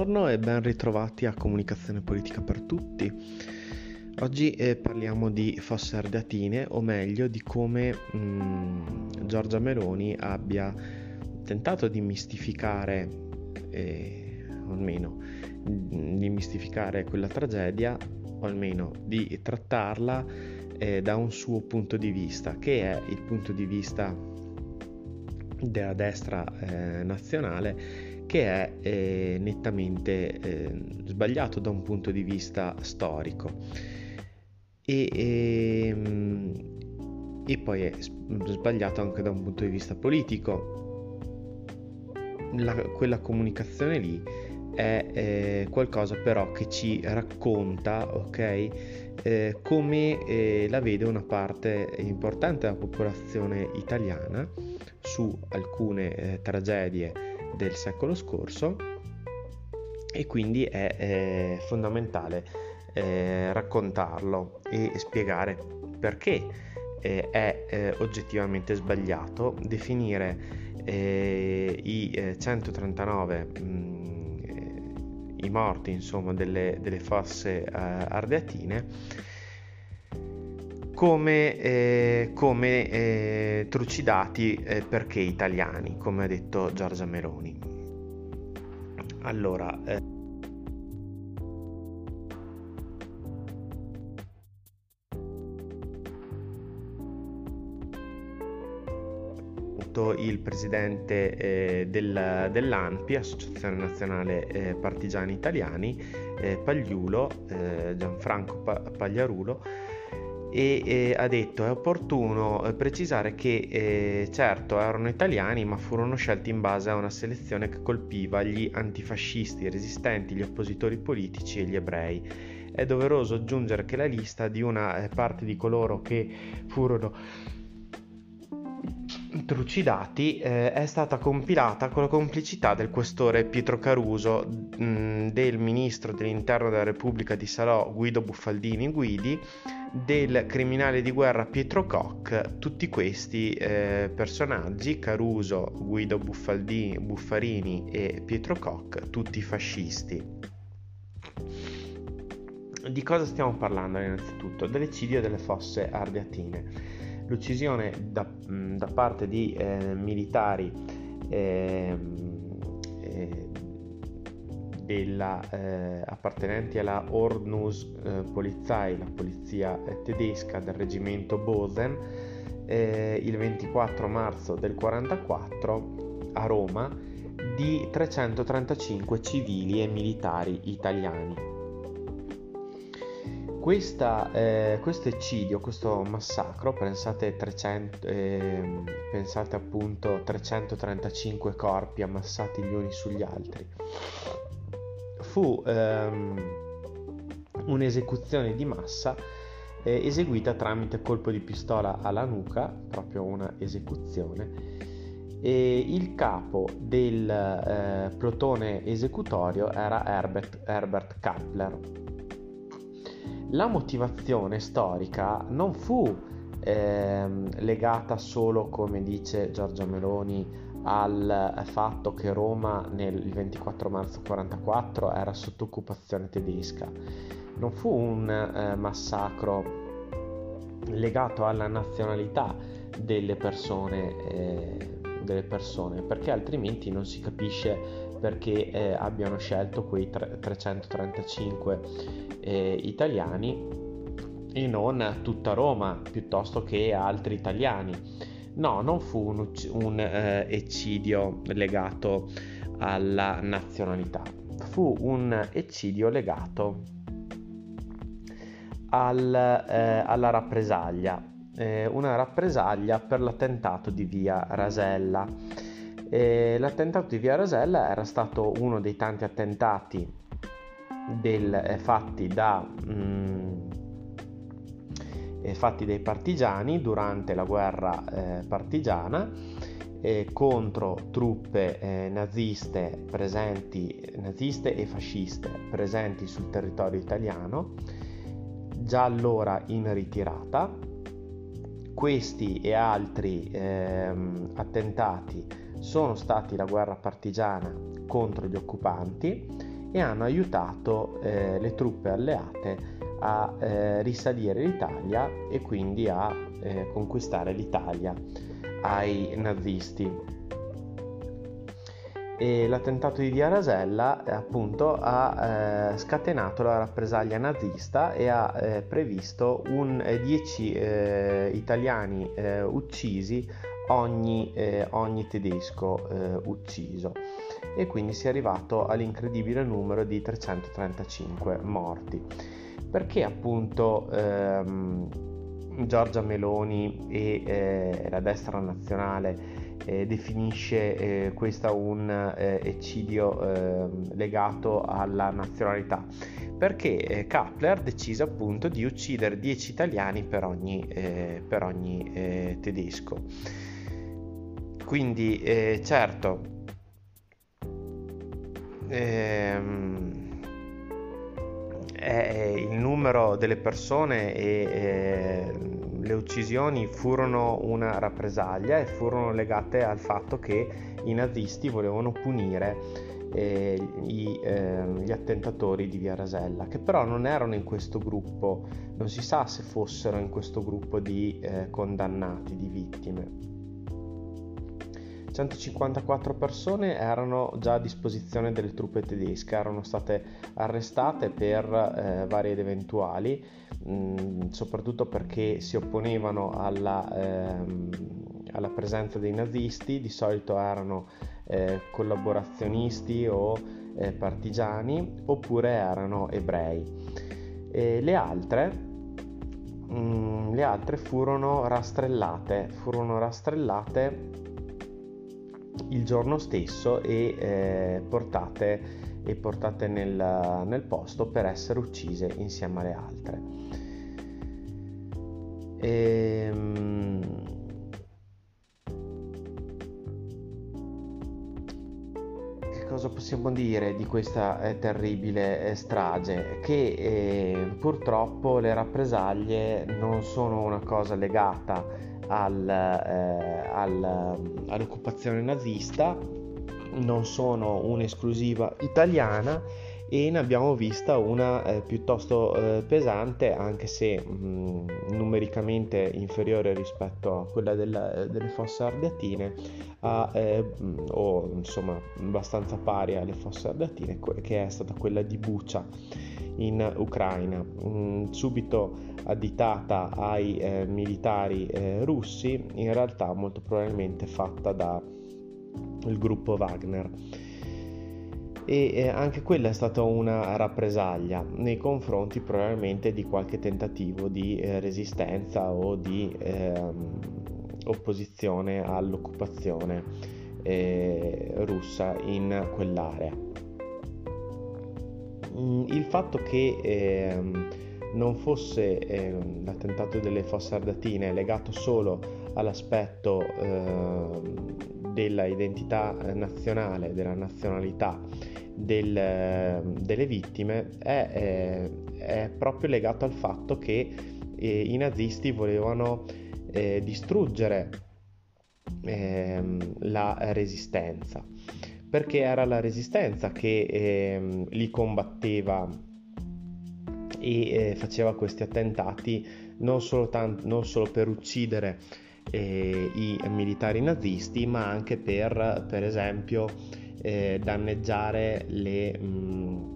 Buongiorno e ben ritrovati a Comunicazione Politica per Tutti. Oggi eh, parliamo di fosse ardeatine, o meglio di come mh, mm, Giorgia Meloni abbia tentato di mistificare, eh, o almeno di mistificare quella tragedia, o almeno di trattarla eh, da un suo punto di vista, che è il punto di vista della destra eh, nazionale che è eh, nettamente eh, sbagliato da un punto di vista storico e, e, ehm, e, poi è sbagliato anche da un punto di vista politico. La, quella comunicazione lì è eh, qualcosa però che ci racconta, ok, eh, come eh, la vede una parte importante della popolazione italiana su alcune eh, tragedie del secolo scorso e quindi è, è fondamentale eh, raccontarlo e spiegare perché eh, è eh, oggettivamente sbagliato definire eh, i 139 mh, mm, i morti insomma delle, delle fosse eh, ardeatine come, eh, come eh, trucidati eh, perché italiani, come ha detto Giorgia Meloni. Allora, eh, il presidente eh, del, dell'ANPI, Associazione Nazionale eh, Partigiani Italiani, eh, Pagliulo, eh, Gianfranco pa- Pagliarulo, e eh, ha detto è opportuno eh, precisare che eh, certo erano italiani ma furono scelti in base a una selezione che colpiva gli antifascisti, i resistenti, gli oppositori politici e gli ebrei. È doveroso aggiungere che la lista di una eh, parte di coloro che furono trucidati eh, è stata compilata con la complicità del questore Pietro Caruso, mh, mm, del ministro dell'interno della Repubblica di Salò Guido Buffaldini Guidi, del criminale di guerra Pietro Koch, tutti questi eh, personaggi, Caruso, Guido Buffaldini, Buffarini e Pietro Koch, tutti fascisti. Di cosa stiamo parlando innanzitutto? Dell'eccidio delle fosse ardeatine l'uccisione da, da parte di eh, militari eh, della, eh, appartenenti alla Ordnungs eh, Polizei, la polizia eh, tedesca del reggimento Bosen, eh, il 24 marzo del 1944 a Roma di 335 civili e militari italiani. Questa, eh, questo eccidio, questo massacro, pensate, 300, eh, pensate appunto 335 corpi ammassati gli uni sugli altri, fu ehm, un'esecuzione di massa eh, eseguita tramite colpo di pistola alla nuca, proprio una esecuzione, e il capo del eh, plotone esecutorio era Herbert, Herbert Kappler la motivazione storica non fu eh, legata solo, come dice Giorgia Meloni, al fatto che Roma nel 24 marzo 1944 era sotto occupazione tedesca. Non fu un eh, massacro legato alla nazionalità delle persone, eh, delle persone, perché altrimenti non si capisce perché eh, abbiano scelto quei 335 eh, italiani e non tutta Roma piuttosto che altri italiani. No, non fu un, un eh, eccidio legato alla nazionalità, fu un eccidio legato al, eh, alla rappresaglia, eh, una rappresaglia per l'attentato di via Rasella. L'attentato di Via Rasella era stato uno dei tanti attentati del, eh, fatti, da, mm, eh, fatti dai partigiani durante la guerra eh, partigiana eh, contro truppe eh, naziste, presenti, naziste e fasciste presenti sul territorio italiano, già allora in ritirata. Questi e altri ehm, attentati sono stati la guerra partigiana contro gli occupanti e hanno aiutato eh, le truppe alleate a eh, risalire l'Italia e quindi a eh, conquistare l'Italia ai nazisti. E l'attentato di Via Rasella eh, appunto ha eh, scatenato la rappresaglia nazista e ha eh, previsto 10 eh, eh, italiani eh, uccisi ogni, ogni tedesco ucciso e quindi si è arrivato all'incredibile numero di 335 morti perché appunto ehm, Giorgia Meloni e eh, la destra nazionale eh, definisce eh, questo un eh, eccidio ehm, legato alla nazionalità? Perché eh, Kappler decise appunto di uccidere 10 italiani per ogni, eh, per ogni tedesco. Quindi certo ehm, eh, il numero delle persone e eh, le uccisioni furono una rappresaglia e furono legate al fatto che i nazisti volevano punire eh, i, ehm, gli attentatori di Via Rasella, che però non erano in questo gruppo, non si sa se fossero in questo gruppo di eh, condannati, di vittime. 154 persone erano già a disposizione delle truppe tedesche, erano state arrestate per eh, varie ed eventuali, mh, mm, soprattutto perché si opponevano alla, ehm, alla, presenza dei nazisti, di solito erano eh, collaborazionisti o eh, partigiani oppure erano ebrei. E le altre mm, le altre furono rastrellate, furono rastrellate il giorno stesso e eh, portate, e portate nel, nel, posto per essere uccise insieme alle altre. E, ehm, che cosa possiamo dire di questa eh, terribile eh, strage? Che eh, purtroppo le rappresaglie non sono una cosa legata al, eh, al, all'occupazione nazista, non sono un'esclusiva italiana e ne abbiamo vista una eh, piuttosto eh, pesante anche se mh, numericamente inferiore rispetto a quella della, delle fosse ardeatine a, eh, o insomma abbastanza pari alle fosse ardeatine che è stata quella di Bucha in Ucraina, mh, subito additata ai eh, militari eh, russi, in realtà molto probabilmente fatta dal gruppo Wagner. E eh, anche quella è stata una rappresaglia nei confronti probabilmente di qualche tentativo di eh, resistenza o di ehm, opposizione all'occupazione eh, russa in quell'area. Mm, il fatto che eh, non fosse eh, l'attentato delle fosse ardatine legato solo all'aspetto eh, della identità nazionale, della nazionalità del, delle vittime, è, è, proprio legato al fatto che eh, i nazisti volevano eh, distruggere ehm, la resistenza. Perché era la resistenza che eh, li combatteva e eh, faceva questi attentati non solo, tant- non solo per uccidere eh, i militari nazisti, ma anche per, per esempio, eh, danneggiare le, mh, mm,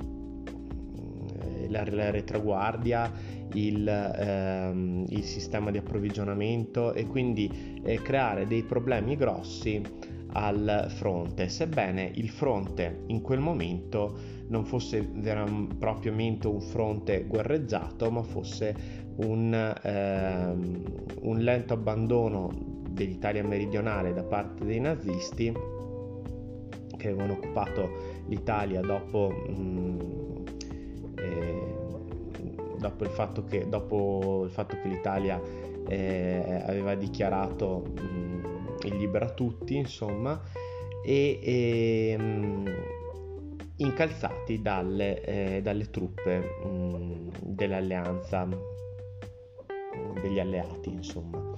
la, retroguardia, il, ehm, il, sistema di approvvigionamento e quindi eh, creare dei problemi grossi al fronte, sebbene il fronte in quel momento non fosse propriamente un fronte guerreggiato, ma fosse un, ehm, un lento abbandono dell'Italia meridionale da parte dei nazisti che avevano occupato l'Italia dopo, mh, mm, eh, dopo, il, fatto che, dopo il fatto che l'Italia eh, aveva dichiarato mh, mm, il libero a tutti, insomma, e, e mh, incalzati dalle, eh, dalle truppe mh, dell'alleanza degli alleati, insomma.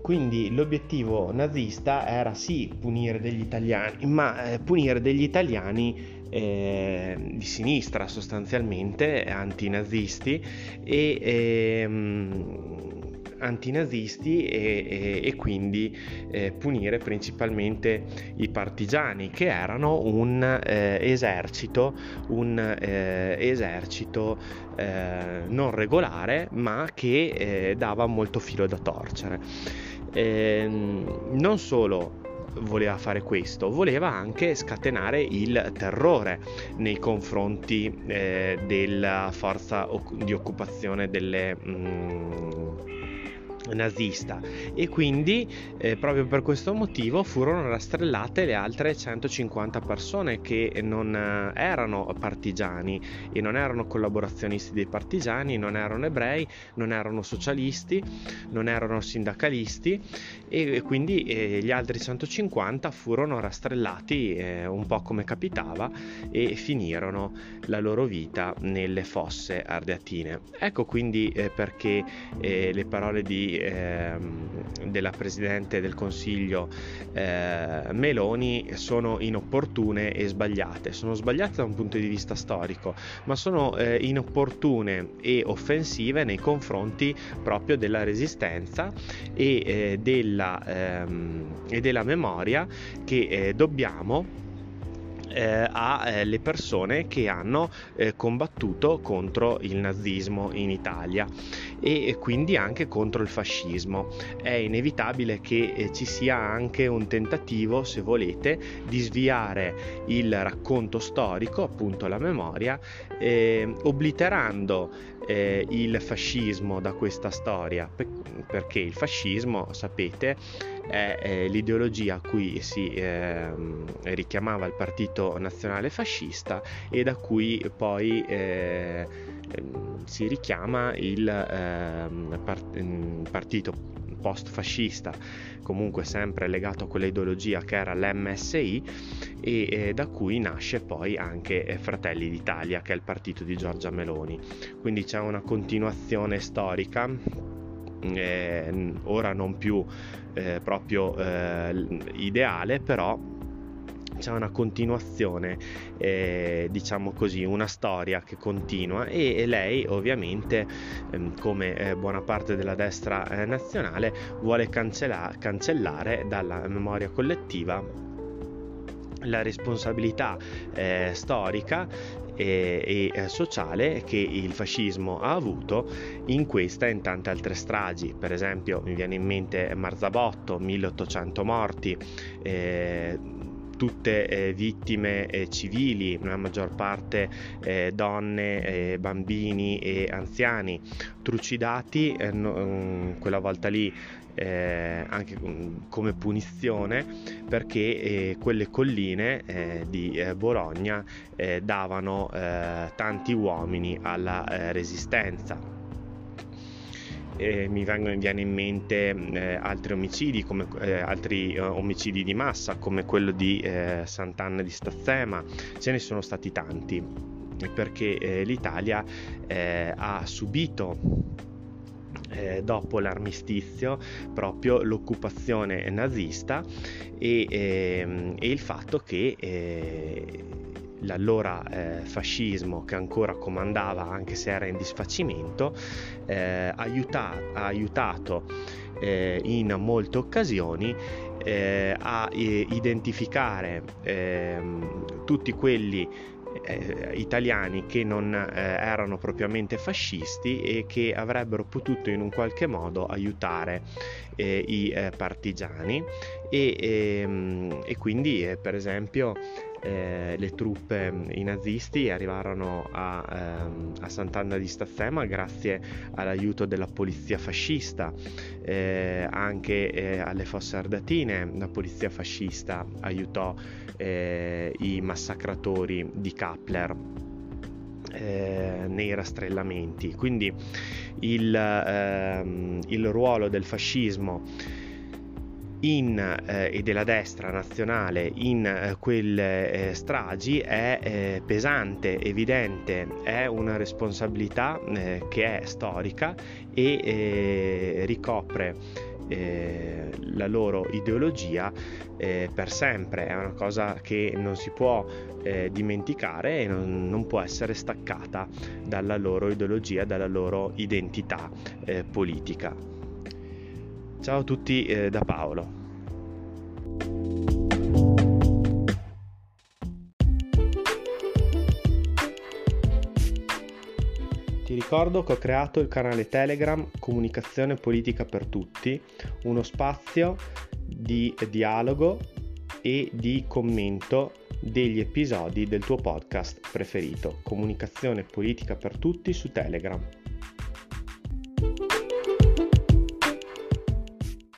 Quindi l'obiettivo nazista era sì punire degli italiani, ma eh, punire degli italiani eh, di sinistra sostanzialmente, antinazisti e ehm, antinazisti e, e, e quindi eh, punire principalmente i partigiani che erano un eh, esercito, un eh, esercito eh, non regolare ma che eh, dava molto filo da torcere. Ehm, non solo voleva fare questo, voleva anche scatenare il terrore nei confronti eh, della forza di occupazione delle, mh, mm, nazista. E quindi eh, proprio per questo motivo furono rastrellate le altre 150 persone che non eh, erano partigiani. E non erano collaborazionisti dei partigiani, non erano ebrei, non erano socialisti, non erano sindacalisti. E quindi eh, gli altri 150 furono rastrellati eh, un po' come capitava e finirono la loro vita nelle fosse ardeatine. Ecco quindi eh, perché eh, le parole di ehm, della Presidente del Consiglio eh, Meloni sono inopportune e sbagliate. Sono sbagliate da un punto di vista storico, ma sono eh, inopportune e offensive nei confronti proprio della resistenza e, eh, della, ehm, e della memoria che eh, dobbiamo eh, alle eh, persone che hanno eh, combattuto contro il nazismo in Italia e quindi anche contro il fascismo. È inevitabile che eh, ci sia anche un tentativo, se volete, di sviare il racconto storico, appunto la memoria, eh, obliterando eh, il fascismo da questa storia, perché il fascismo, sapete, è, l'ideologia a cui si eh, richiamava il partito nazionale fascista e da cui poi eh, ehm, si richiama il eh, part- partito post-fascista, comunque sempre legato a quella ideologia che era l'MSI e eh, da cui nasce poi anche eh, Fratelli d'Italia, che è il partito di Giorgia Meloni. Quindi c'è una continuazione storica eh, ora non più eh, proprio eh, ideale, però c'è una continuazione, eh, diciamo così, una storia che continua e, e lei ovviamente, ehm, come eh, buona parte della destra eh, nazionale, vuole cancella- cancellare dalla memoria collettiva la responsabilità eh, storica e, e, sociale che il fascismo ha avuto in questa e in tante altre stragi. Per esempio, mi viene in mente Marzabotto, 1800 morti. Eh, tutte eh, vittime eh, civili, la maggior parte eh, donne, eh, bambini e anziani, trucidati eh, no, mm, quella volta lì eh, anche come punizione perché quelle colline di Bologna davano tanti uomini alla resistenza eh, mi vengono viene in mente eh, altri omicidi come eh, altri eh, omicidi di massa come quello di eh, Sant'Anna di Stazzema. Ce ne sono stati tanti perché l'Italia ha subito eh, dopo l'armistizio proprio l'occupazione nazista e, eh, e il fatto che eh, l'allora eh, fascismo che ancora comandava anche se era in disfacimento eh, aiuta- ha aiutato eh, in molte occasioni eh, a eh, identificare ehm, tutti quelli eh, italiani che non eh, erano propriamente fascisti e che avrebbero potuto in un qualche modo aiutare eh, i eh, partigiani. E, ehm, e quindi per esempio eh, le truppe, i nazisti, arrivarono a, ehm, a Sant'Anna di Stazzema grazie all'aiuto della polizia fascista, eh, anche eh, alle fosse ardatine la polizia fascista aiutò eh, i massacratori di Kappler eh, nei rastrellamenti. Quindi il, ehm, il ruolo del fascismo in, eh, e della destra nazionale in eh, quelle eh, stragi è eh, pesante, evidente, è una responsabilità eh, che è storica e eh, ricopre la loro ideologia per sempre, è una cosa che non si può dimenticare e non, non, può essere staccata dalla loro ideologia, dalla loro identità politica. Ciao a tutti eh, da Paolo. Ti ricordo che ho creato il canale Telegram Comunicazione Politica per Tutti, uno spazio di dialogo e di commento degli episodi del tuo podcast preferito, Comunicazione Politica per Tutti su Telegram.